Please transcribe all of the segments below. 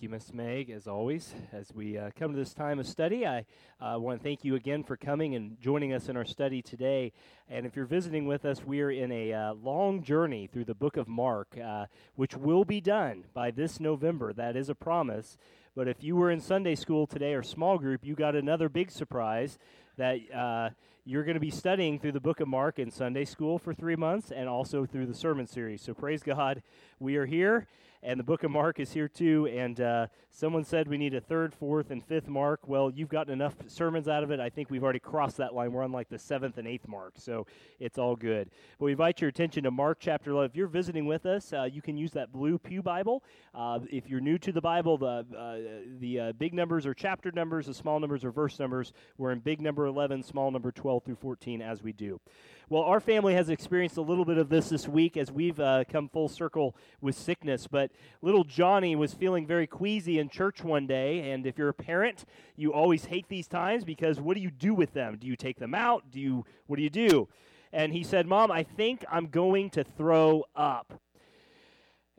Thank you, Miss Meg, as always. As we uh, come to this time of study, I uh, want to thank you again for coming and joining us in our study today. And if you're visiting with us, we are in a uh, long journey through the book of Mark, uh, which will be done by this November. That is a promise. But if you were in Sunday school today or small group, you got another big surprise that uh, you're going to be studying through the book of Mark in Sunday school for three months and also through the sermon series. So praise God, we are here and the book of Mark is here too. And uh, someone said we need a third, fourth, and fifth Mark. Well, you've gotten enough sermons out of it. I think we've already crossed that line. We're on like the seventh and eighth Mark, so it's all good. But we invite your attention to Mark chapter 11. If you're visiting with us, uh, you can use that blue Pew Bible. Uh, if you're new to the Bible, the uh, the uh, big numbers are chapter numbers, the small numbers are verse numbers. We're in big number 11, small number 12 through 14 as we do. Well, our family has experienced a little bit of this this week as we've uh, come full circle with sickness. But little Johnny was feeling very queasy in church one day. And if you're a parent, you always hate these times because what do you do with them? Do you take them out? Do you, what do you do? And he said, Mom, I think I'm going to throw up.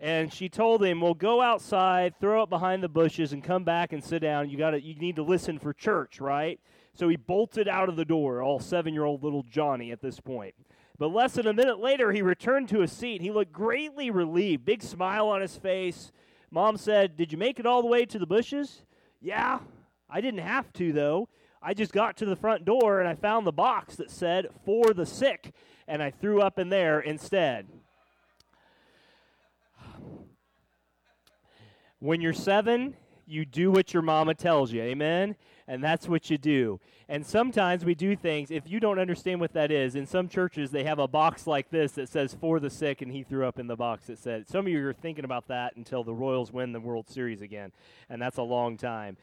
And she told him, "Well, go outside, throw up behind the bushes, and come back and sit down. You got to, you need to listen for church, right?" So he bolted out of the door, all seven year old little Johnny at this point. But less than a minute later, he returned to his seat. He looked greatly relieved, big smile on his face. Mom said, Did you make it all the way to the bushes? Yeah, I didn't have to, though. I just got to the front door and I found the box that said, For the sick, and I threw up in there instead. When you're seven, you do what your mama tells you. Amen? and that's what you do. And sometimes we do things, if you don't understand what that is, in some churches they have a box like this that says for the sick, and he threw up in the box that said, some of you are thinking about that until the Royals win the World Series again, and that's a long time.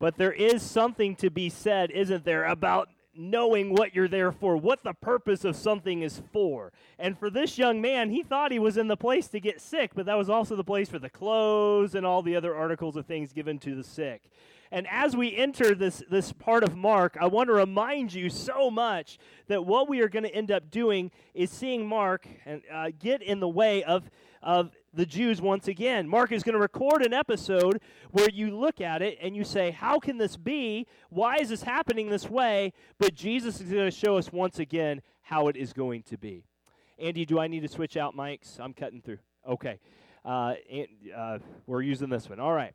But there is something to be said, isn't there, about knowing what you're there for, what the purpose of something is for. And for this young man, he thought he was in the place to get sick, but that was also the place for the clothes and all the other articles of things given to the sick. And as we enter this, this part of Mark, I want to remind you so much that what we are going to end up doing is seeing Mark and, uh, get in the way of, of the Jews once again. Mark is going to record an episode where you look at it and you say, How can this be? Why is this happening this way? But Jesus is going to show us once again how it is going to be. Andy, do I need to switch out mics? I'm cutting through. Okay. Uh, and, uh, we're using this one. All right.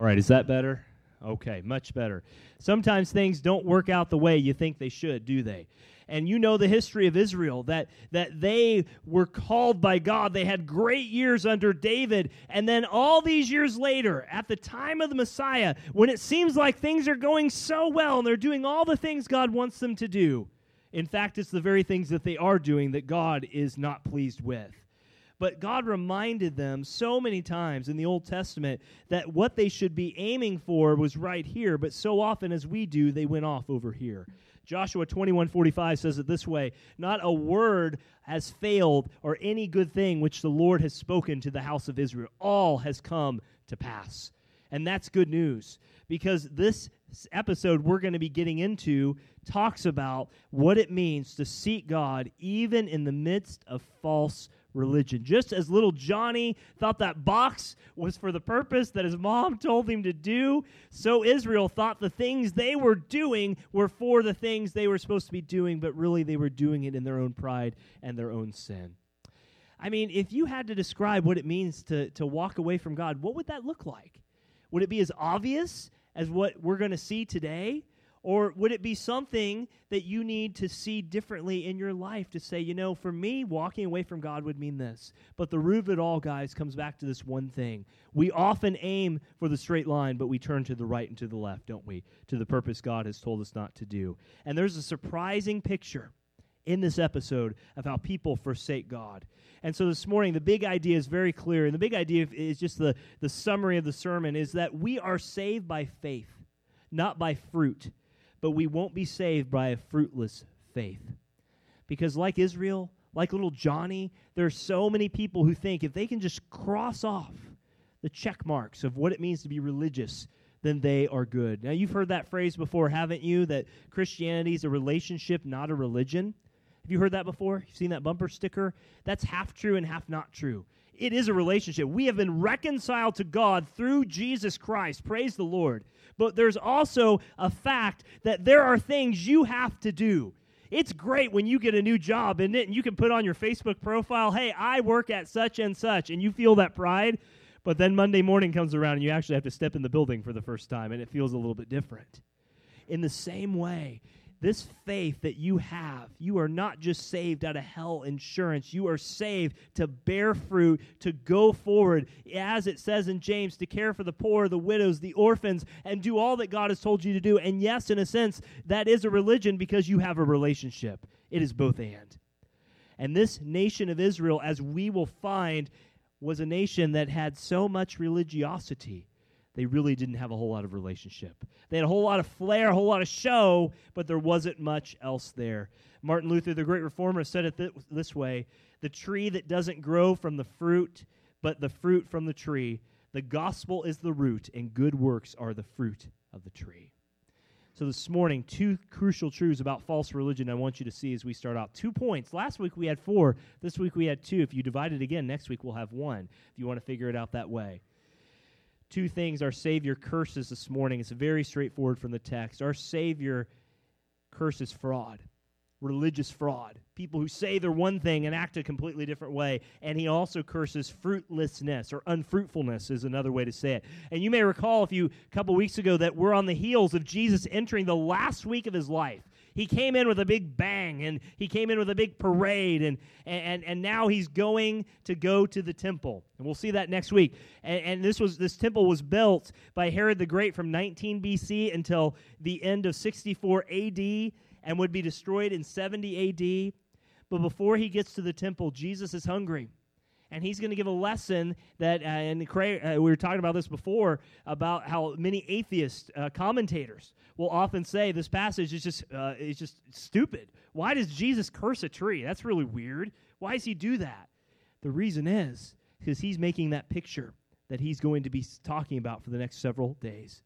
All right, is that better? Okay, much better. Sometimes things don't work out the way you think they should, do they? And you know the history of Israel that that they were called by God. They had great years under David, and then all these years later, at the time of the Messiah, when it seems like things are going so well and they're doing all the things God wants them to do, in fact, it's the very things that they are doing that God is not pleased with. But God reminded them so many times in the Old Testament that what they should be aiming for was right here, but so often as we do, they went off over here. Joshua 21:45 says it this way, not a word has failed or any good thing which the Lord has spoken to the house of Israel. All has come to pass. And that's good news because this episode we're going to be getting into talks about what it means to seek God even in the midst of false religion. Just as little Johnny thought that box was for the purpose that his mom told him to do, so Israel thought the things they were doing were for the things they were supposed to be doing, but really they were doing it in their own pride and their own sin. I mean, if you had to describe what it means to, to walk away from God, what would that look like? Would it be as obvious as what we're going to see today? Or would it be something that you need to see differently in your life to say, you know, for me, walking away from God would mean this. But the root of it all, guys, comes back to this one thing. We often aim for the straight line, but we turn to the right and to the left, don't we? To the purpose God has told us not to do. And there's a surprising picture in this episode of how people forsake God. And so this morning, the big idea is very clear. And the big idea is just the, the summary of the sermon is that we are saved by faith, not by fruit. But we won't be saved by a fruitless faith. Because, like Israel, like little Johnny, there are so many people who think if they can just cross off the check marks of what it means to be religious, then they are good. Now, you've heard that phrase before, haven't you? That Christianity is a relationship, not a religion. Have you heard that before? You've seen that bumper sticker? That's half true and half not true. It is a relationship. We have been reconciled to God through Jesus Christ. Praise the Lord. But there's also a fact that there are things you have to do. It's great when you get a new job, isn't it? And you can put on your Facebook profile, hey, I work at such and such, and you feel that pride. But then Monday morning comes around and you actually have to step in the building for the first time, and it feels a little bit different. In the same way, this faith that you have, you are not just saved out of hell insurance. You are saved to bear fruit, to go forward, as it says in James, to care for the poor, the widows, the orphans, and do all that God has told you to do. And yes, in a sense, that is a religion because you have a relationship. It is both and. And this nation of Israel, as we will find, was a nation that had so much religiosity they really didn't have a whole lot of relationship. They had a whole lot of flair, a whole lot of show, but there wasn't much else there. Martin Luther, the great reformer, said it th- this way The tree that doesn't grow from the fruit, but the fruit from the tree. The gospel is the root, and good works are the fruit of the tree. So, this morning, two crucial truths about false religion I want you to see as we start out. Two points. Last week we had four. This week we had two. If you divide it again, next week we'll have one, if you want to figure it out that way two things our Savior curses this morning. It's very straightforward from the text. Our Savior curses fraud, religious fraud, people who say they're one thing and act a completely different way. And he also curses fruitlessness or unfruitfulness, is another way to say it. And you may recall a few couple weeks ago that we're on the heels of Jesus entering the last week of his life. He came in with a big bang and he came in with a big parade, and, and, and now he's going to go to the temple. And we'll see that next week. And, and this, was, this temple was built by Herod the Great from 19 BC until the end of 64 AD and would be destroyed in 70 AD. But before he gets to the temple, Jesus is hungry and he's going to give a lesson that, uh, and uh, we were talking about this before about how many atheist uh, commentators will often say this passage is just uh, is just stupid. Why does Jesus curse a tree? That's really weird. Why does he do that? The reason is because he's making that picture that he's going to be talking about for the next several days.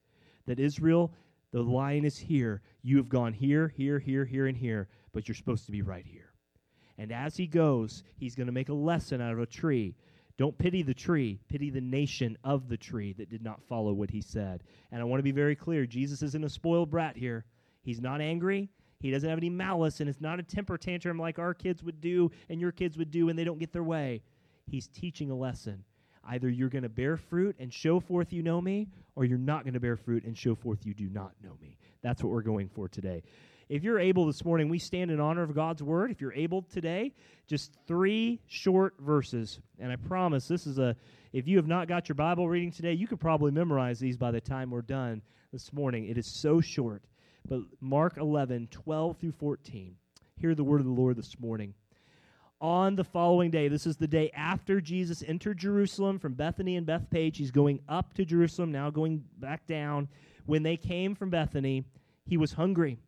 That Israel, the lion is here. You have gone here, here, here, here, and here, but you're supposed to be right here. And as he goes, he's going to make a lesson out of a tree. Don't pity the tree, pity the nation of the tree that did not follow what he said. And I want to be very clear Jesus isn't a spoiled brat here. He's not angry. He doesn't have any malice, and it's not a temper tantrum like our kids would do and your kids would do when they don't get their way. He's teaching a lesson. Either you're going to bear fruit and show forth you know me, or you're not going to bear fruit and show forth you do not know me. That's what we're going for today. If you're able this morning, we stand in honor of God's word. If you're able today, just three short verses. And I promise this is a, if you have not got your Bible reading today, you could probably memorize these by the time we're done this morning. It is so short. But Mark 11, 12 through 14. Hear the word of the Lord this morning. On the following day, this is the day after Jesus entered Jerusalem from Bethany and Bethpage. He's going up to Jerusalem, now going back down. When they came from Bethany, he was hungry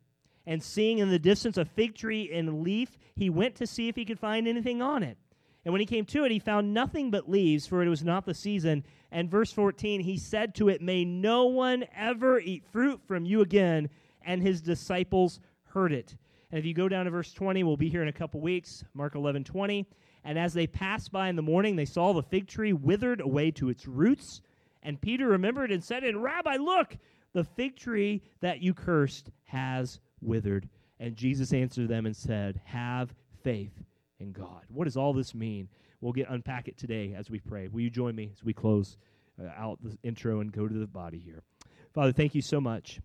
and seeing in the distance a fig tree in leaf, he went to see if he could find anything on it. And when he came to it, he found nothing but leaves, for it was not the season. And verse 14, he said to it, May no one ever eat fruit from you again. And his disciples heard it. And if you go down to verse 20, we'll be here in a couple weeks, Mark 11 20. And as they passed by in the morning, they saw the fig tree withered away to its roots. And Peter remembered and said, And Rabbi, look, the fig tree that you cursed has withered. And Jesus answered them and said, Have faith in God. What does all this mean? We'll get unpack it today as we pray. Will you join me as we close uh, out the intro and go to the body here? Father, thank you so much.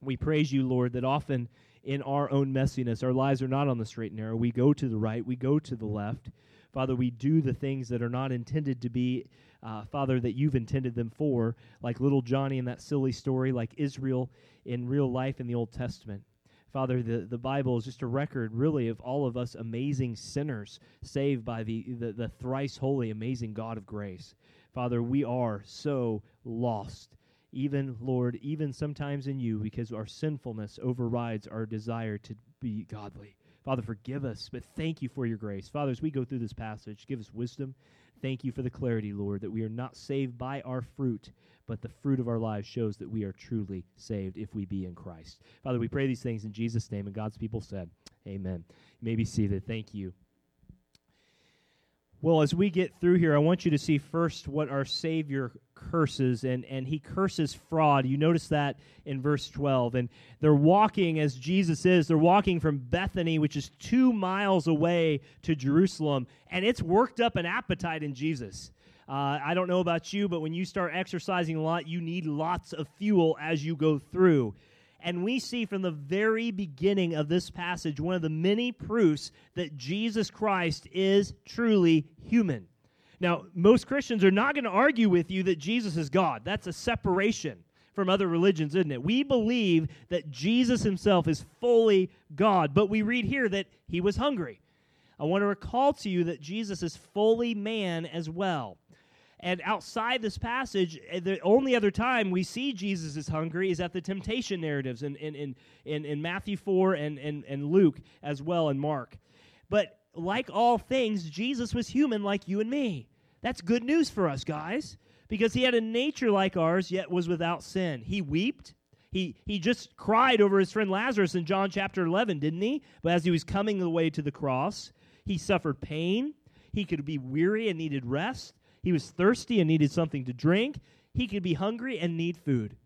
We praise you, Lord, that often in our own messiness, our lives are not on the straight and narrow. We go to the right, we go to the left. Father, we do the things that are not intended to be, uh, Father, that you've intended them for, like little Johnny in that silly story, like Israel in real life in the Old Testament. Father, the, the Bible is just a record, really, of all of us amazing sinners saved by the, the, the thrice holy, amazing God of grace. Father, we are so lost, even, Lord, even sometimes in you, because our sinfulness overrides our desire to be godly. Father, forgive us, but thank you for your grace. Father, as we go through this passage, give us wisdom. Thank you for the clarity, Lord, that we are not saved by our fruit, but the fruit of our lives shows that we are truly saved if we be in Christ. Father, we pray these things in Jesus' name, and God's people said, Amen. You may be seated. Thank you. Well, as we get through here, I want you to see first what our Savior curses, and, and he curses fraud. You notice that in verse 12. And they're walking, as Jesus is, they're walking from Bethany, which is two miles away to Jerusalem, and it's worked up an appetite in Jesus. Uh, I don't know about you, but when you start exercising a lot, you need lots of fuel as you go through. And we see from the very beginning of this passage one of the many proofs that Jesus Christ is truly human. Now, most Christians are not going to argue with you that Jesus is God. That's a separation from other religions, isn't it? We believe that Jesus himself is fully God, but we read here that he was hungry. I want to recall to you that Jesus is fully man as well. And outside this passage, eh, the only other time we see Jesus is hungry is at the temptation narratives in, in, in, in, in Matthew 4 and, and, and Luke as well, and Mark. But like all things, Jesus was human like you and me. That's good news for us, guys, because he had a nature like ours, yet was without sin. He wept. He, he just cried over his friend Lazarus in John chapter 11, didn't he? But as he was coming the way to the cross, he suffered pain. He could be weary and needed rest. He was thirsty and needed something to drink. He could be hungry and need food.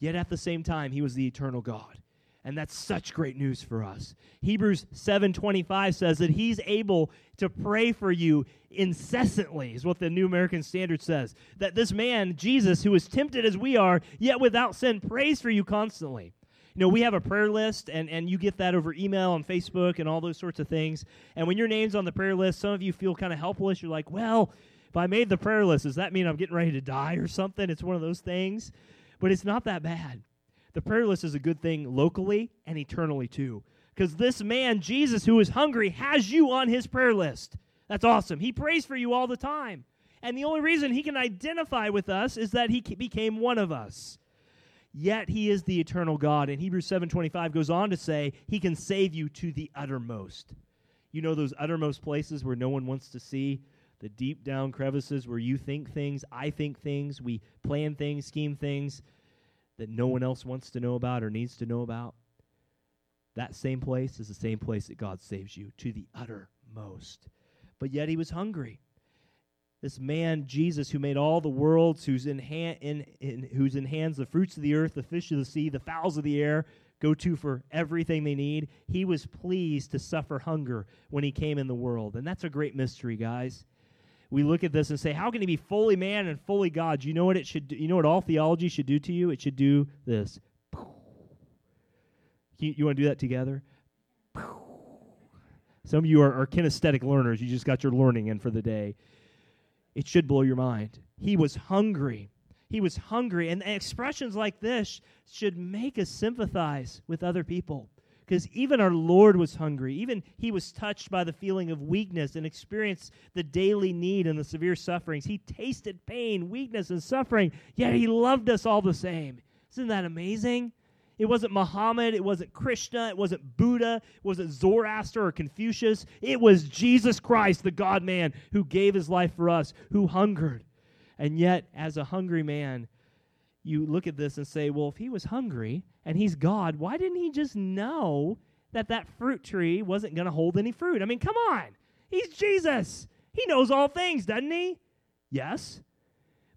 Yet at the same time, he was the eternal God. And that's such great news for us. Hebrews 7:25 says that he's able to pray for you incessantly, is what the New American Standard says. That this man, Jesus, who is tempted as we are, yet without sin, prays for you constantly. You know, we have a prayer list, and, and you get that over email and Facebook and all those sorts of things. And when your name's on the prayer list, some of you feel kind of helpless. You're like, well, if I made the prayer list, does that mean I'm getting ready to die or something? It's one of those things. But it's not that bad. The prayer list is a good thing locally and eternally too. Because this man, Jesus, who is hungry, has you on his prayer list. That's awesome. He prays for you all the time. And the only reason he can identify with us is that he became one of us. Yet he is the eternal God. And Hebrews 7:25 goes on to say he can save you to the uttermost. You know those uttermost places where no one wants to see, the deep down crevices where you think things, I think things, we plan things, scheme things that no one else wants to know about or needs to know about. That same place is the same place that God saves you to the uttermost. But yet he was hungry. This man, Jesus, who made all the worlds, who's in, hand, in, in, who's in hands the fruits of the earth, the fish of the sea, the fowls of the air, go to for everything they need. He was pleased to suffer hunger when he came in the world. And that's a great mystery, guys we look at this and say, how can he be fully man and fully God? You know what it should do? You know what all theology should do to you? It should do this. You, you want to do that together? Some of you are, are kinesthetic learners. You just got your learning in for the day. It should blow your mind. He was hungry. He was hungry. And expressions like this should make us sympathize with other people. Because even our Lord was hungry. Even he was touched by the feeling of weakness and experienced the daily need and the severe sufferings. He tasted pain, weakness, and suffering, yet he loved us all the same. Isn't that amazing? It wasn't Muhammad, it wasn't Krishna, it wasn't Buddha, it wasn't Zoroaster or Confucius. It was Jesus Christ, the God man, who gave his life for us, who hungered. And yet, as a hungry man, you look at this and say, well, if he was hungry and he's God, why didn't he just know that that fruit tree wasn't going to hold any fruit? I mean, come on. He's Jesus. He knows all things, doesn't he? Yes.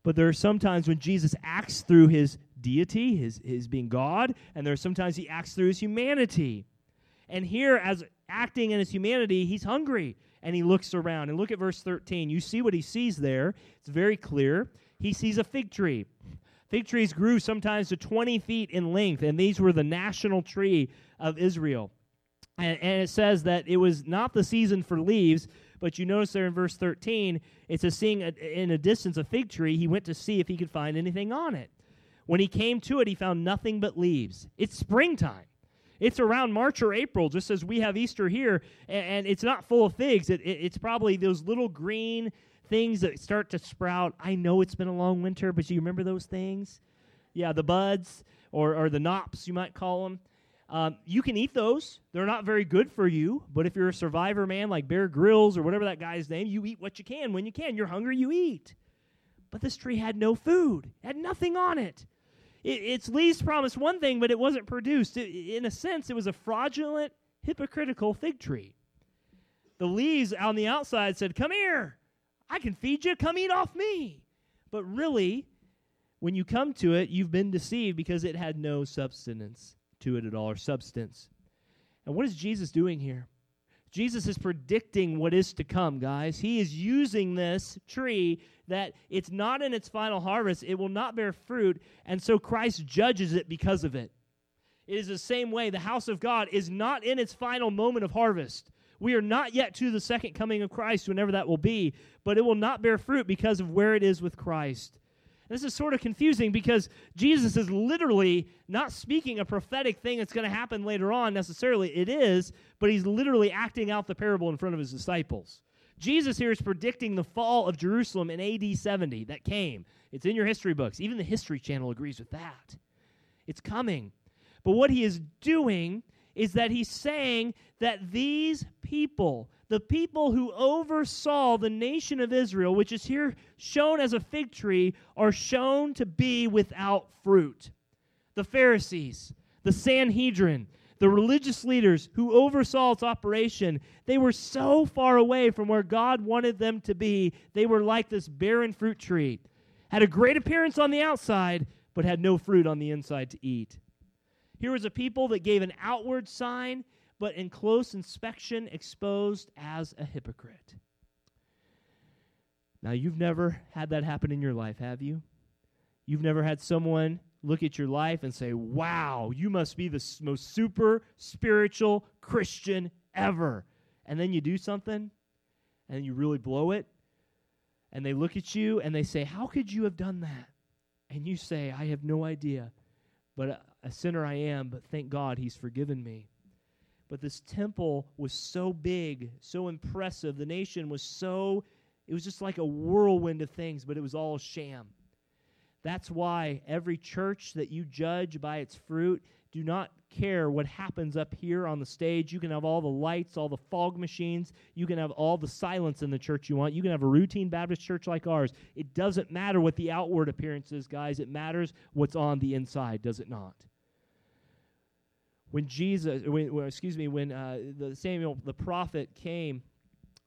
But there are sometimes when Jesus acts through his deity, his, his being God, and there are sometimes he acts through his humanity. And here, as acting in his humanity, he's hungry and he looks around. And look at verse 13. You see what he sees there. It's very clear. He sees a fig tree. Fig trees grew sometimes to 20 feet in length, and these were the national tree of Israel. And, and, it says that it was not the season for leaves, but you notice there in verse 13, it says, seeing a, in a distance a fig tree, he went to see if he could find anything on it. When he came to it, he found nothing but leaves. It's springtime. It's around March or April, just as we have Easter here, and, it's not full of figs. It, it, it's probably those little green things that start to sprout. I know it's been a long winter, but you remember those things? Yeah, the buds or, or the knops, you might call them. Um, you can eat those. They're not very good for you, but if you're a survivor man like Bear Grylls or whatever that guy's name, you eat what you can when you can. You're hungry, you eat. But this tree had no food, had nothing on it. it its leaves promised one thing, but it wasn't produced. It, in a sense, it was a fraudulent, hypocritical fig tree. The leaves on the outside said, Come here, I can feed you, come eat off me. But really, when you come to it, you've been deceived because it had no substance to it at all, or substance. And what is Jesus doing here? Jesus is predicting what is to come, guys. He is using this tree that it's not in its final harvest, it will not bear fruit, and so Christ judges it because of it. It is the same way the house of God is not in its final moment of harvest. We are not yet to the second coming of Christ, whenever that will be, but it will not bear fruit because of where it is with Christ. This is sort of confusing because Jesus is literally not speaking a prophetic thing that's going to happen later on necessarily. It is, but he's literally acting out the parable in front of his disciples. Jesus here is predicting the fall of Jerusalem in AD 70 that came. It's in your history books. Even the History Channel agrees with that. It's coming. But what he is doing is that he's saying that these people, the people who oversaw the nation of Israel, which is here shown as a fig tree, are shown to be without fruit. The Pharisees, the Sanhedrin, the religious leaders who oversaw its operation, they were so far away from where God wanted them to be. They were like this barren fruit tree, had a great appearance on the outside, but had no fruit on the inside to eat. Here was a people that gave an outward sign but in close inspection exposed as a hypocrite. Now, you've never had that happen in your life, have you? You've never had someone look at your life and say, Wow, you must be the most super spiritual Christian ever. And then you do something and you really blow it. And they look at you and they say, How could you have done that? And you say, I have no idea. But uh, a, sinner I am, but thank God he's forgiven me. But this temple was so big, so impressive. The nation was so, it was just like a whirlwind of things, but it was all sham. That's why every church that you judge by its fruit, do not care what happens up here on the stage. You can have all the lights, all the fog machines. You can have all the silence in the church you want. You can have a routine Baptist church like ours. It doesn't matter what the outward appearance is, guys. It matters what's on the inside, does it not? When Jesus, when, well, excuse me, when uh, the Samuel the prophet came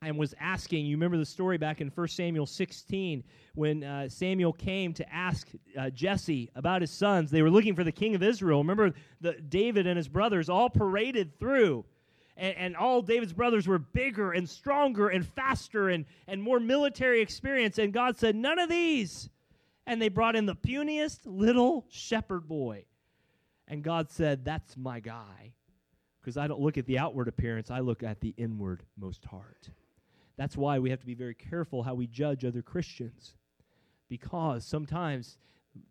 and was asking, you remember the story back in 1 Samuel 16 when uh, Samuel came to ask uh, Jesse about his sons. They were looking for the king of Israel. Remember, the, David and his brothers all paraded through. And, and, all David's brothers were bigger and stronger and faster and, and more military experience. And God said, None of these. And they brought in the puniest little shepherd boy. And God said, That's my guy. Because I don't look at the outward appearance, I look at the inward most heart. That's why we have to be very careful how we judge other Christians. Because sometimes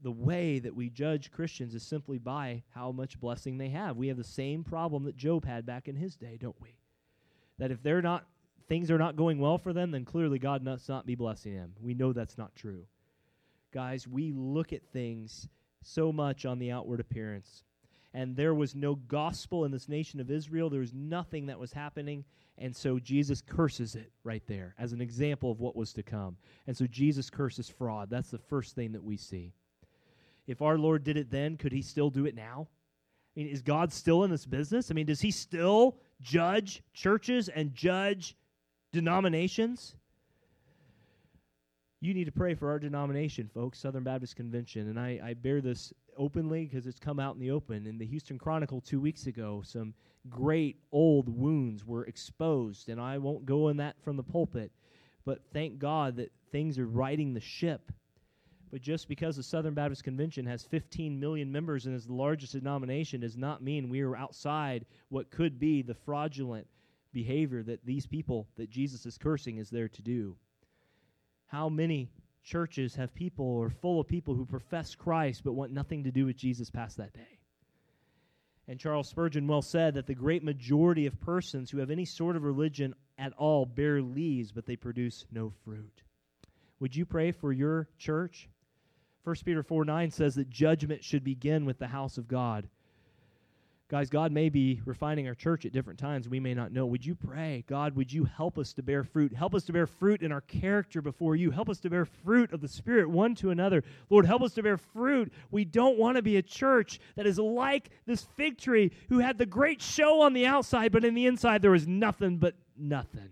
the way that we judge Christians is simply by how much blessing they have. We have the same problem that Job had back in his day, don't we? That if they're not things are not going well for them, then clearly God must not be blessing them. We know that's not true. Guys, we look at things so much on the outward appearance. And there was no gospel in this nation of Israel. There was nothing that was happening. And so Jesus curses it right there as an example of what was to come. And so Jesus curses fraud. That's the first thing that we see. If our Lord did it then, could he still do it now? I mean, is God still in this business? I mean, does he still judge churches and judge denominations? You need to pray for our denomination, folks, Southern Baptist Convention. And I, I bear this openly because it's come out in the open. In the Houston Chronicle two weeks ago, some great old wounds were exposed. And I won't go in that from the pulpit, but thank God that things are righting the ship. But just because the Southern Baptist Convention has 15 million members and is the largest denomination does not mean we are outside what could be the fraudulent behavior that these people that Jesus is cursing is there to do. How many churches have people or full of people who profess Christ but want nothing to do with Jesus past that day? And Charles Spurgeon well said that the great majority of persons who have any sort of religion at all bear leaves, but they produce no fruit. Would you pray for your church? 1 Peter 4 9 says that judgment should begin with the house of God. Guys, God may be refining our church at different times. We may not know. Would you pray, God, would you help us to bear fruit? Help us to bear fruit in our character before you. Help us to bear fruit of the Spirit one to another. Lord, help us to bear fruit. We don't want to be a church that is like this fig tree who had the great show on the outside, but in the inside there was nothing but nothing.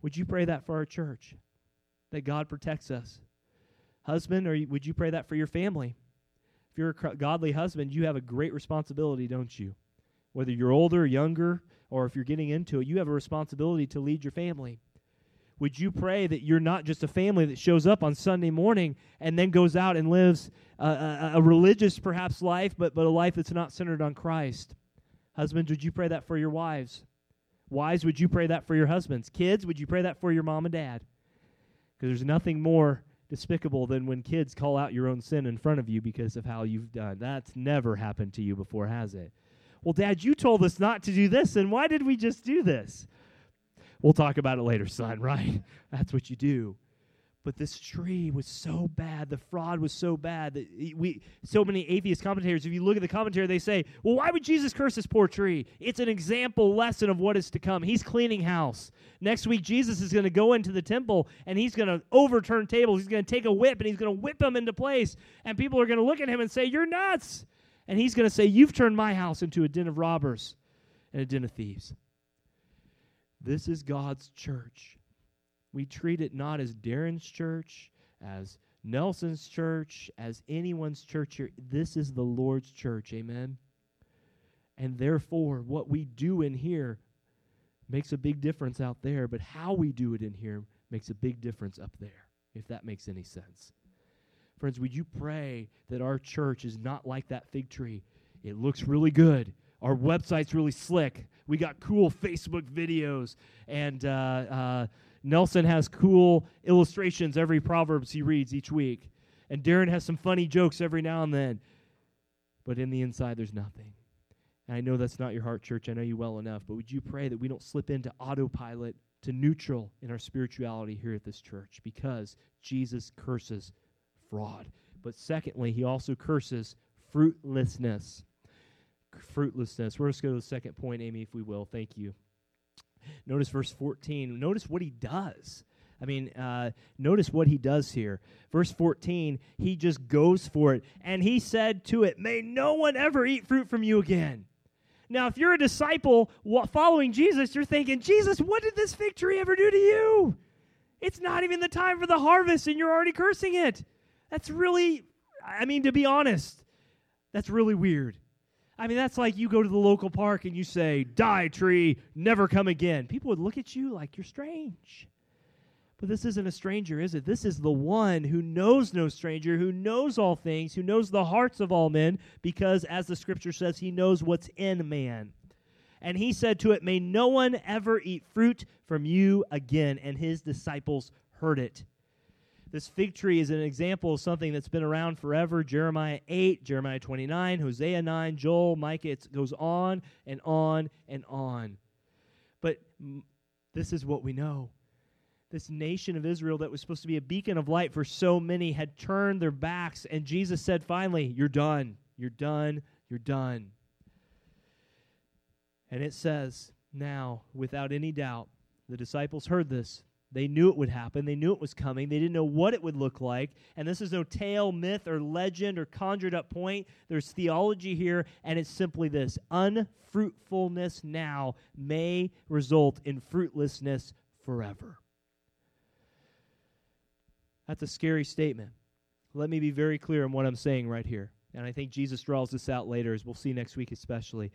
Would you pray that for our church? That God protects us. Husband, or would you pray that for your family? If you're a godly husband, you have a great responsibility, don't you? Whether you're older, younger, or if you're getting into it, you have a responsibility to lead your family. Would you pray that you're not just a family that shows up on Sunday morning and then goes out and lives a, a, a religious, perhaps, life, but, but a life that's not centered on Christ? Husbands, would you pray that for your wives? Wives, would you pray that for your husbands? Kids, would you pray that for your mom and dad? Because there's nothing more despicable than when kids call out your own sin in front of you because of how you've done. That's never happened to you before, has it? Well, Dad, you told us not to do this, and why did we just do this? We'll talk about it later, son, right? That's what you do. But this tree was so bad, the fraud was so bad that we so many atheist commentators, if you look at the commentary, they say, Well, why would Jesus curse this poor tree? It's an example lesson of what is to come. He's cleaning house. Next week, Jesus is going to go into the temple and he's going to overturn tables. He's going to take a whip and he's going to whip them into place. And people are going to look at him and say, You're nuts. And he's going to say, You've turned my house into a den of robbers and a den of thieves. This is God's church. We treat it not as Darren's church, as Nelson's church, as anyone's church here. This is the Lord's church. Amen. And therefore, what we do in here makes a big difference out there, but how we do it in here makes a big difference up there, if that makes any sense. Friends, would you pray that our church is not like that fig tree? It looks really good. Our website's really slick. We got cool Facebook videos and uh, uh, Nelson has cool illustrations every Proverbs he reads each week. And Darren has some funny jokes every now and then. But in the inside, there's nothing. And I know that's not your heart, church. I know you well enough. But would you pray that we don't slip into autopilot, to neutral in our spirituality here at this church? Because Jesus curses fraud. But secondly, he also curses fruitlessness. Fruitlessness. We're just go to the second point, Amy, if we will. Thank you. Notice verse 14. Notice what he does. I mean, uh, notice what he does here. Verse 14, he just goes for it. And he said to it, May no one ever eat fruit from you again. Now, if you're a disciple following Jesus, you're thinking, Jesus, what did this fig tree ever do to you? It's not even the time for the harvest, and you're already cursing it. That's really, I mean, to be honest, that's really weird. I mean, that's like you go to the local park and you say, Die, tree, never come again. People would look at you like you're strange. But this isn't a stranger, is it? This is the one who knows no stranger, who knows all things, who knows the hearts of all men, because, as the scripture says, he knows what's in man. And he said to it, May no one ever eat fruit from you again. And his disciples heard it. This fig tree is an example of something that's been around forever. Jeremiah 8, Jeremiah 29, Hosea 9, Joel, Micah. It goes on and on and on. But this is what we know. This nation of Israel that was supposed to be a beacon of light for so many had turned their backs, and Jesus said, finally, You're done. You're done. You're done. And it says, now, without any doubt, the disciples heard this. They knew it would happen. They knew it was coming. They didn't know what it would look like. And this is no tale, myth, or legend or conjured up point. There's theology here, and it's simply this unfruitfulness now may result in fruitlessness forever. That's a scary statement. Let me be very clear on what I'm saying right here. And I think Jesus draws this out later, as we'll see next week, especially.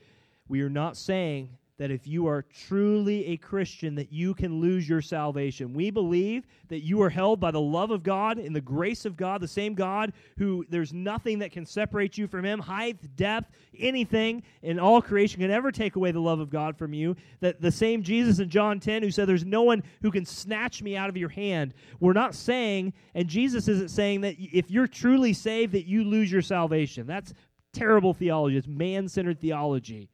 We are not saying that if you are truly a Christian that you can lose your salvation. We believe that you are held by the love of God and the grace of God, the same God who there's nothing that can separate you from him, height, depth, anything in all creation can ever take away the love of God from you. That the same Jesus in John 10 who said there's no one who can snatch me out of your hand. We're not saying and Jesus isn't saying that if you're truly saved that you lose your salvation. That's terrible theology. It's man centered theology.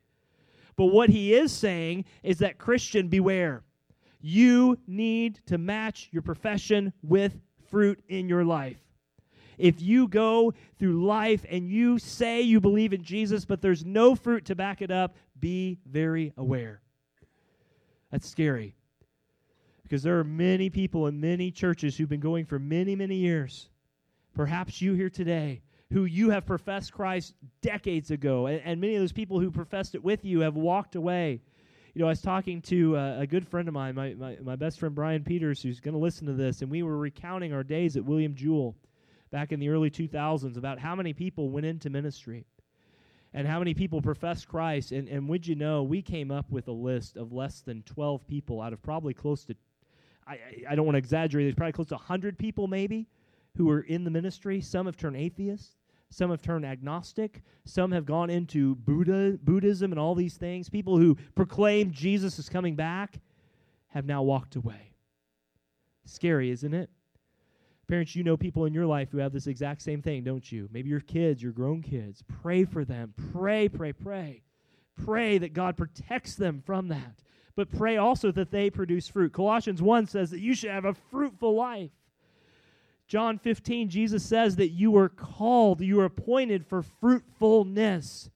But what he is saying is that, Christian, beware. You need to match your profession with fruit in your life. If you go through life and you say you believe in Jesus, but there's no fruit to back it up, be very aware. That's scary. Because there are many people in many churches who've been going for many, many years. Perhaps you here today who you have professed Christ decades ago, and, and many of those people who professed it with you have walked away. You know, I was talking to uh, a good friend of mine, my, my, my best friend Brian Peters, who's going to listen to this, and we were recounting our days at William Jewell back in the early 2000s about how many people went into ministry and how many people professed Christ. And, and would you know, we came up with a list of less than 12 people out of probably close to, I, I don't want to exaggerate, there's probably close to 100 people maybe who are in the ministry. Some have turned atheists. Some have turned agnostic. Some have gone into Buddha, Buddhism and all these things. People who proclaim Jesus is coming back have now walked away. Scary, isn't it? Parents, you know people in your life who have this exact same thing, don't you? Maybe your kids, your grown kids. Pray for them. Pray, pray, pray. Pray that God protects them from that. But pray also that they produce fruit. Colossians 1 says that you should have a fruitful life. John 15, Jesus says that you were called, you were appointed for fruitfulness.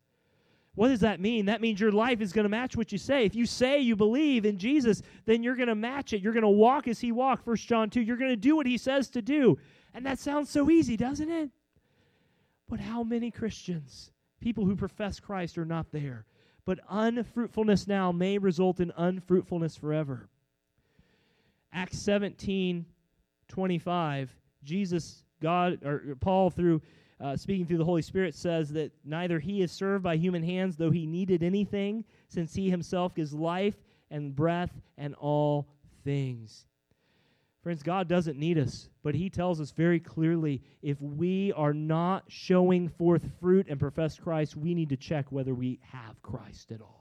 What does that mean? That means your life is going to match what you say. If you say you believe in Jesus, then you're going to match it. You're going to walk as he walked, 1 John 2. You're going to do what he says to do. And that sounds so easy, doesn't it? But how many Christians, people who profess Christ, are not there? But unfruitfulness now may result in unfruitfulness forever. Acts 17 25 Jesus, God, or Paul, through uh, speaking through the Holy Spirit, says that neither he is served by human hands, though he needed anything, since he himself gives life and breath and all things. Friends, God doesn't need us, but He tells us very clearly if we are not showing forth fruit and profess Christ, we need to check whether we have Christ at all.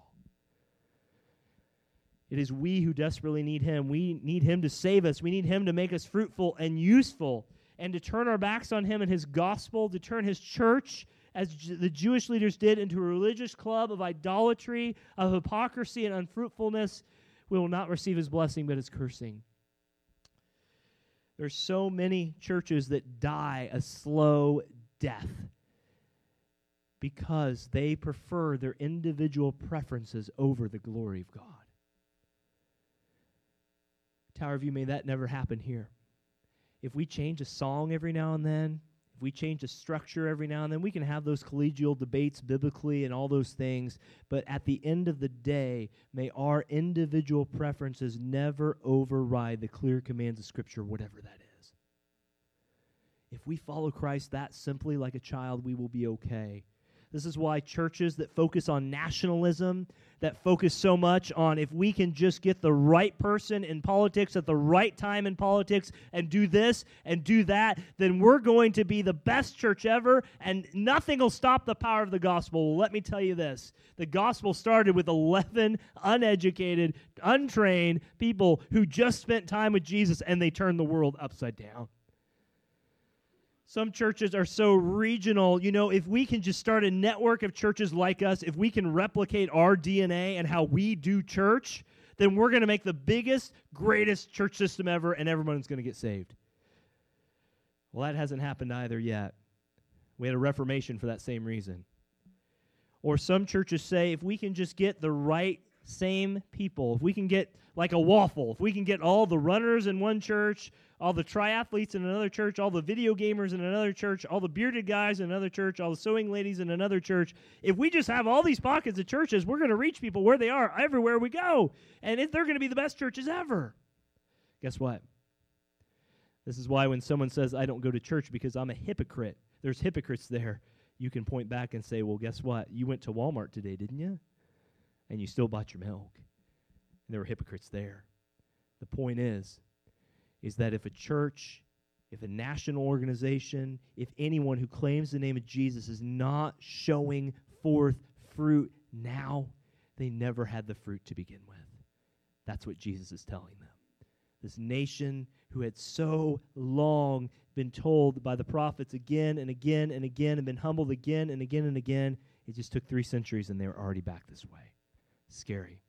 It is we who desperately need Him. We need Him to save us, we need Him to make us fruitful and useful and to turn our backs on him and his gospel, to turn his church, as the Jewish leaders did, into a religious club of idolatry, of hypocrisy and unfruitfulness, we will not receive his blessing, but his cursing. There's so many churches that die a slow death because they prefer their individual preferences over the glory of God. Tower View, may that never happen here if we change a song every now and then, if we change a structure every now and then, we can have those collegial debates biblically and all those things. But at the end of the day, may our individual preferences never override the clear commands of Scripture, whatever that is. If we follow Christ that simply like a child, we will be okay. This is why churches that focus on nationalism, that focus so much on if we can just get the right person in politics at the right time in politics and do this and do that, then we're going to be the best church ever and nothing will stop the power of the gospel. Well, let me tell you this the gospel started with 11 uneducated, untrained people who just spent time with Jesus and they turned the world upside down. Some churches are so regional. You know, if we can just start a network of churches like us, if we can replicate our DNA and how we do church, then we're going to make the biggest, greatest church system ever, and everyone's going to get saved. Well, that hasn't happened either yet. We had a reformation for that same reason. Or some churches say if we can just get the right same people, if we can get like a waffle, if we can get all the runners in one church, all the triathletes in another church, all the video gamers in another church, all the bearded guys in another church, all the sewing ladies in another church. If we just have all these pockets of churches, we're going to reach people where they are everywhere we go. And if they're going to be the best churches ever. Guess what? This is why when someone says, I don't go to church because I'm a hypocrite, there's hypocrites there. You can point back and say, Well, guess what? You went to Walmart today, didn't you? And you still bought your milk. And there were hypocrites there. The point is, is that if a church, if a national organization, if anyone who claims the name of Jesus is not showing forth fruit now, they never had the fruit to begin with. That's what Jesus is telling them. This nation who had so long been told by the prophets again and again and again and been humbled again and again and again. It just took three centuries and they were already back this way. Scary.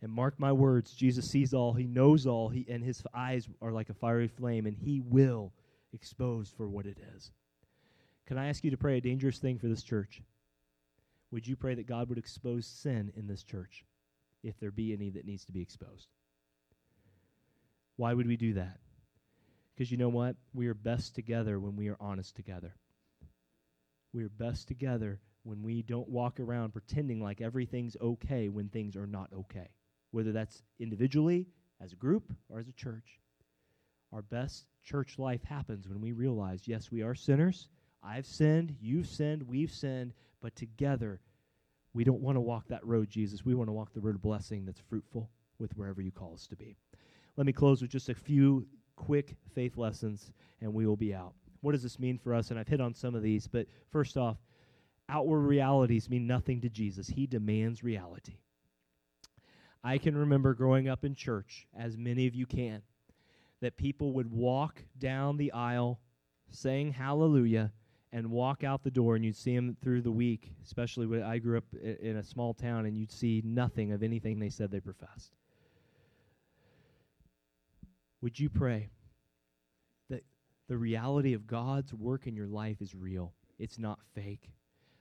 And mark my words, Jesus sees all, he knows all, he, and his eyes are like a fiery flame, and he will expose for what it is. Can I ask you to pray a dangerous thing for this church? Would you pray that God would expose sin in this church, if there be any that needs to be exposed? Why would we do that? Because you know what? We are best together when we are honest together. We are best together when we don't walk around pretending like everything's okay when things are not okay whether that's individually, as a group, or as a church. Our best church life happens when we realize, yes, we are sinners. I've sinned, you've sinned, we've sinned, but together we don't want to walk that road, Jesus. We want to walk the road of blessing that's fruitful with wherever you call us to be. Let me close with just a few quick faith lessons, and we will be out. What does this mean for us? And I've hit on some of these, but first off, outward realities mean nothing to Jesus. He demands reality. I can remember growing up in church, as many of you can, that people would walk down the aisle saying hallelujah and walk out the door, and you'd see them through the week, especially when I grew up in a small town, and you'd see nothing of anything they said they professed. Would you pray the reality of God's work in your life is real? It's not fake.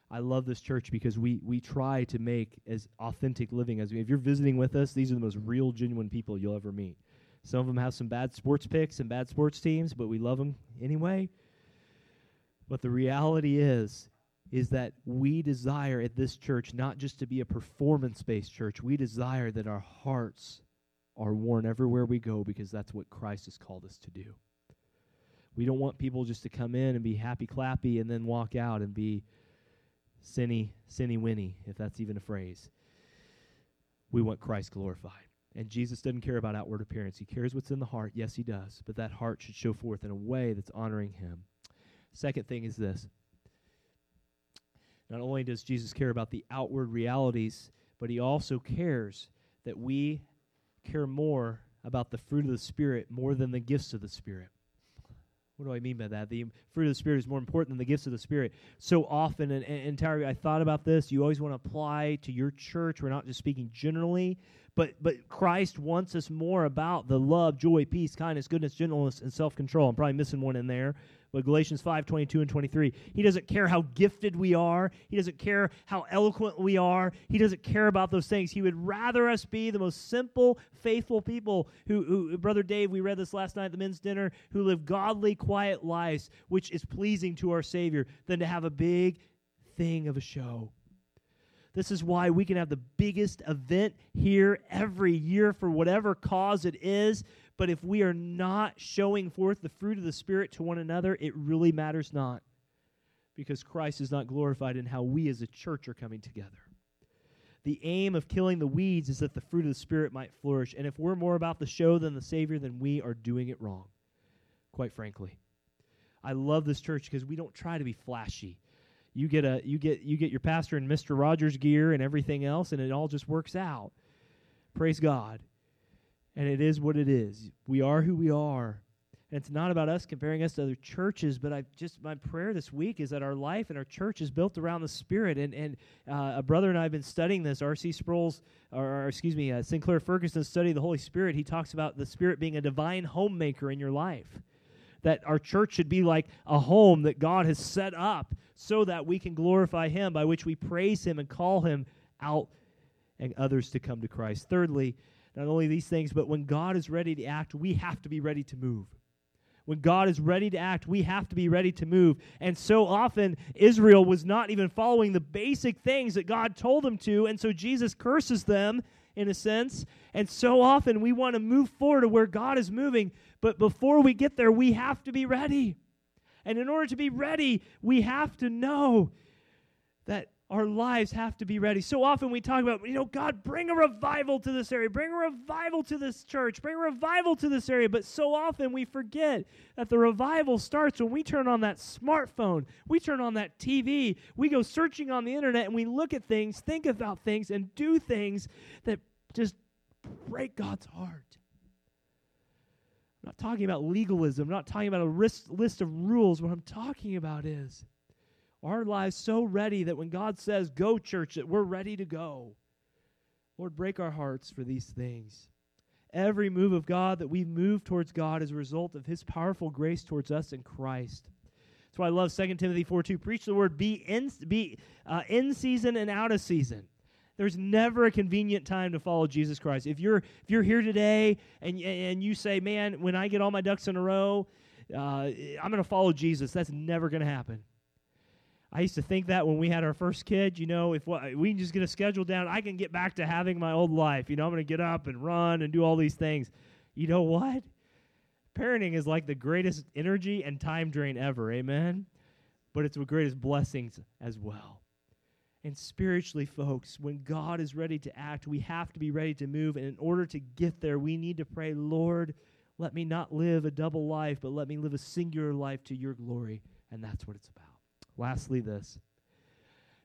I love this church because we we try to make as authentic living as we. If you're visiting with us, these are the most real, genuine people you'll ever meet. Some of them have some bad sports picks and bad sports teams, but we love them anyway. But the reality is, is that we desire at this church not just to be a performance-based church. We desire that our hearts are worn everywhere we go because that's what Christ has called us to do. We don't want people just to come in and be happy clappy and then walk out and be Sinny, Sinny Winnie, if that's even a phrase. We want Christ glorified. And Jesus doesn't care about outward appearance. He cares what's in the heart. Yes, he does. But that heart should show forth in a way that's honoring him. Second thing is this not only does Jesus care about the outward realities, but he also cares that we care more about the fruit of the Spirit more than the gifts of the Spirit. What do I mean by that? The fruit of the Spirit is more important than the gifts of the Spirit. So often, and, and, and I thought about this. You always want to apply to your church. We're not just speaking generally, but but Christ wants us more about the love, joy, peace, kindness, goodness, gentleness, and self control. I'm probably missing one in there. But Galatians 5 22 and 23. He doesn't care how gifted we are, He doesn't care how eloquent we are, He doesn't care about those things. He would rather us be the most simple, faithful people who, who Brother Dave, we read this last night at the men's dinner, who live godly, quiet lives, which is pleasing to our Savior, than to have a big thing of a show. This is why we can have the biggest event here every year for whatever cause it is. But if we are not showing forth the fruit of the Spirit to one another, it really matters not. Because Christ is not glorified in how we as a church are coming together. The aim of killing the weeds is that the fruit of the Spirit might flourish. And if we're more about the show than the Savior, then we are doing it wrong, quite frankly. I love this church because we don't try to be flashy. You get a you get you get your pastor in Mr. Rogers gear and everything else, and it all just works out. Praise God and it is what it is. We are who we are. And it's not about us comparing us to other churches, but I just my prayer this week is that our life and our church is built around the Spirit. And and uh, a brother and I have been studying this. R.C. Sproul's, or, or excuse me, uh, Sinclair Ferguson study of the Holy Spirit. He talks about the Spirit being a divine homemaker in your life. That our church should be like a home that God has set up so that we can glorify Him, by which we praise Him and call Him out and others to come to Christ. Thirdly, not only these things, but when God is ready to act, we have to be ready to move. When God is ready to act, we have to be ready to move. And so often, Israel was not even following the basic things that God told them to. And so Jesus curses them in a sense. And so often, we want to move forward to where God is moving. But before we get there, we have to be ready. And in order to be ready, we have to know that our lives have to be ready. So often we talk about, you know, God, bring a revival to this area, bring a revival to this church, bring a revival to this area. But so often we forget that the revival starts when we turn on that smartphone, we turn on that TV, we go searching on the internet, and we look at things, think about things, and do things that just break God's heart. I'm not talking about legalism. I'm not talking about a list, list of rules. What I'm talking about is our lives so ready that when God says, go, church, that we're ready to go. Lord, break our hearts for these things. Every move of God that we move towards God is a result of His powerful grace towards us in Christ. That's why I love 2 Timothy 4 2. Preach the word, be in, be, uh, in season and out of season. There's never a convenient time to follow Jesus Christ. If you're if you're here today and and you say, "Man, when I get all my ducks in a row, uh, I'm going to follow Jesus," that's never going to happen. I used to think that when we had our first kid, you know, if we can just get a schedule down, I can get back to having my old life. You know, I'm going to get up and run and do all these things. You know what? Parenting is like the greatest energy and time drain ever. Amen. But it's the greatest blessings as well. And spiritually, folks, when God is ready to act, we have to be ready to move. And in order to get there, we need to pray, Lord, let me not live a double life, but let me live a singular life to your glory. And that's what it's about. Lastly, this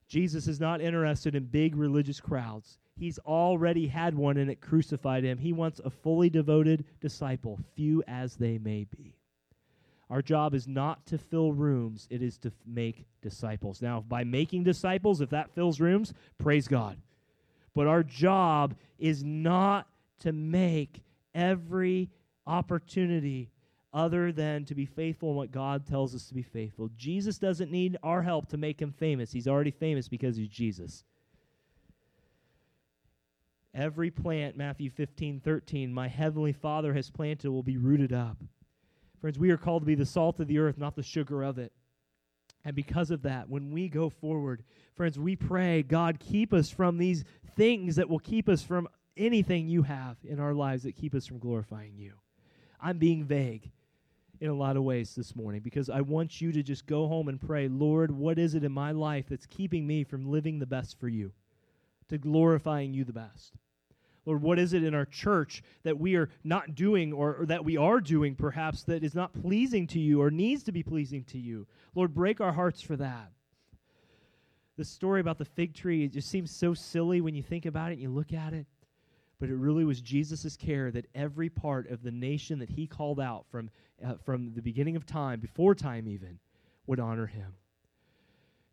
Jesus is not interested in big religious crowds. He's already had one and it crucified him. He wants a fully devoted disciple, few as they may be. Our job is not to fill rooms, it is to f- make disciples. Now, by making disciples, if that fills rooms, praise God. But our job is not to make every opportunity other than to be faithful in what God tells us to be faithful. Jesus doesn't need our help to make him famous. He's already famous because he's Jesus. Every plant, Matthew 15, 13, my heavenly Father has planted will be rooted up. Friends, we are called to be the salt of the earth, not the sugar of it. And because of that, when we go forward, friends, we pray, God, keep us from these things that will keep us from anything you have in our lives that keep us from glorifying you. I'm being vague in a lot of ways this morning because I want you to just go home and pray, Lord, what is it in my life that's keeping me from living the best for you, to glorifying you the best? Lord, what is it in our church that we are not doing or, or, that we are doing perhaps that is not pleasing to you or needs to be pleasing to you? Lord, break our hearts for that. The story about the fig tree, it just seems so silly when you think about it and you look at it. But it really was Jesus' care that every part of the nation that he called out from, uh, from the beginning of time, before time even, would honor him.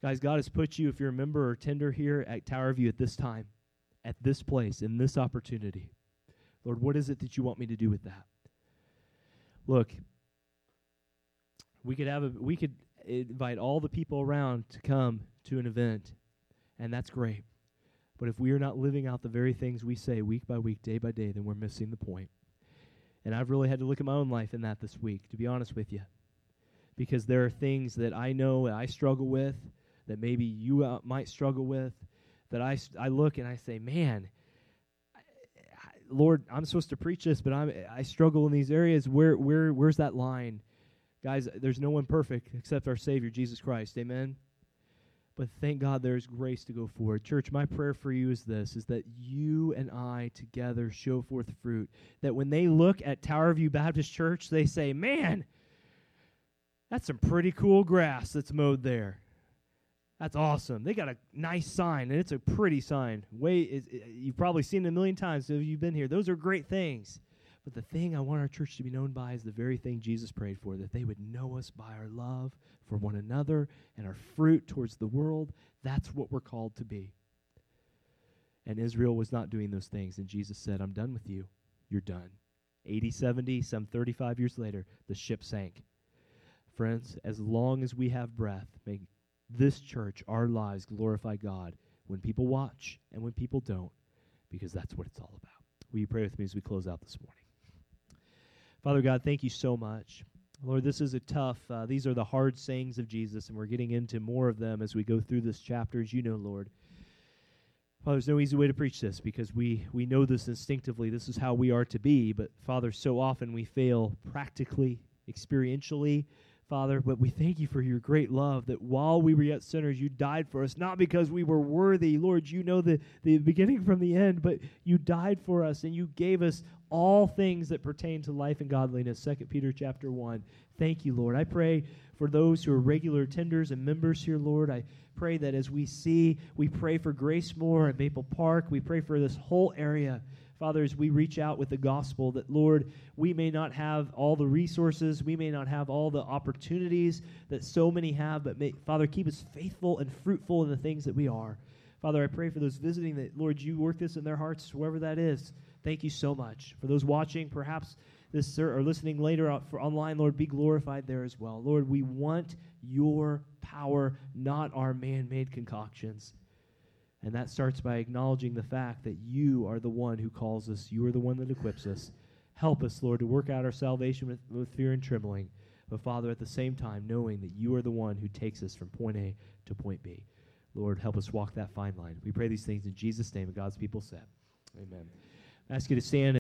Guys, God has put you, if you're a member or tender here at Tower View at this time at this place, in this opportunity. Lord, what is it that you want me to do with that? Look, we could have a, we could invite all the people around to come to an event, and that's great. But if we are not living out the very things we say week by week, day by day, then we're missing the point. And I've really had to look at my own life in that this week, to be honest with you. Because there are things that I know I struggle with, that maybe you uh, might struggle with, that I, I look and I say, man, i Lord, I'm supposed to preach this, but I'm, I struggle in these areas. Where, where, where's that line? Guys, there's no one perfect except our Savior, Jesus Christ. Amen? But thank God there's grace to go forward. Church, my prayer for you is this, is that you and I together show forth fruit. That when they look at Tower View Baptist Church, they say, man, that's some pretty cool grass that's mowed there. That's awesome. They got a nice sign, and it's a pretty sign. Way you've probably seen it a million times if you've been here. Those are great things. But the thing I want our church to be known by is the very thing Jesus prayed for that they would know us by our love for one another and our fruit towards the world. That's what we're called to be. And Israel was not doing those things. And Jesus said, I'm done with you. You're done. 80, 70, some 35 years later, the ship sank. Friends, as long as we have breath, may this church, our lives glorify God when people watch and when people don't, because that's what it's all about. Will you pray with me as we close out this morning? Father God, thank you so much. Lord, this is a tough, uh, these are the hard sayings of Jesus, and we're getting into more of them as we go through this chapter, as you know, Lord. Father, there's no easy way to preach this because we, we know this instinctively. This is how we are to be. But, Father, so often we fail practically, experientially, Father, but we thank you for your great love that while we were yet sinners, you died for us, not because we were worthy. Lord, you know the, the beginning from the end, but you died for us and you gave us all things that pertain to life and godliness. 2 Peter chapter 1. Thank you, Lord. I pray for those who are regular attenders and members here, Lord. I pray that as we see, we pray for Grace Moore at Maple Park. We pray for this whole area. Father, as we reach out with the gospel, that, Lord, we may not have all the resources, we may not have all the opportunities that so many have, but may, Father, keep us faithful and fruitful in the things that we are. Father, I pray for those visiting that, Lord, you work this in their hearts, whoever that is. Thank you so much. For those watching, perhaps this sir, or listening later for online, Lord, be glorified there as well. Lord, we want your power, not our man made concoctions. And that starts by acknowledging the fact that you are the one who calls us, you are the one that equips us. Help us, Lord, to work out our salvation with, with fear and trembling. But, Father, at the same time, knowing that you are the one who takes us from point A to point B. Lord, help us walk that fine line. We pray these things in Jesus' name, and God's people said. Amen. I ask you to stand.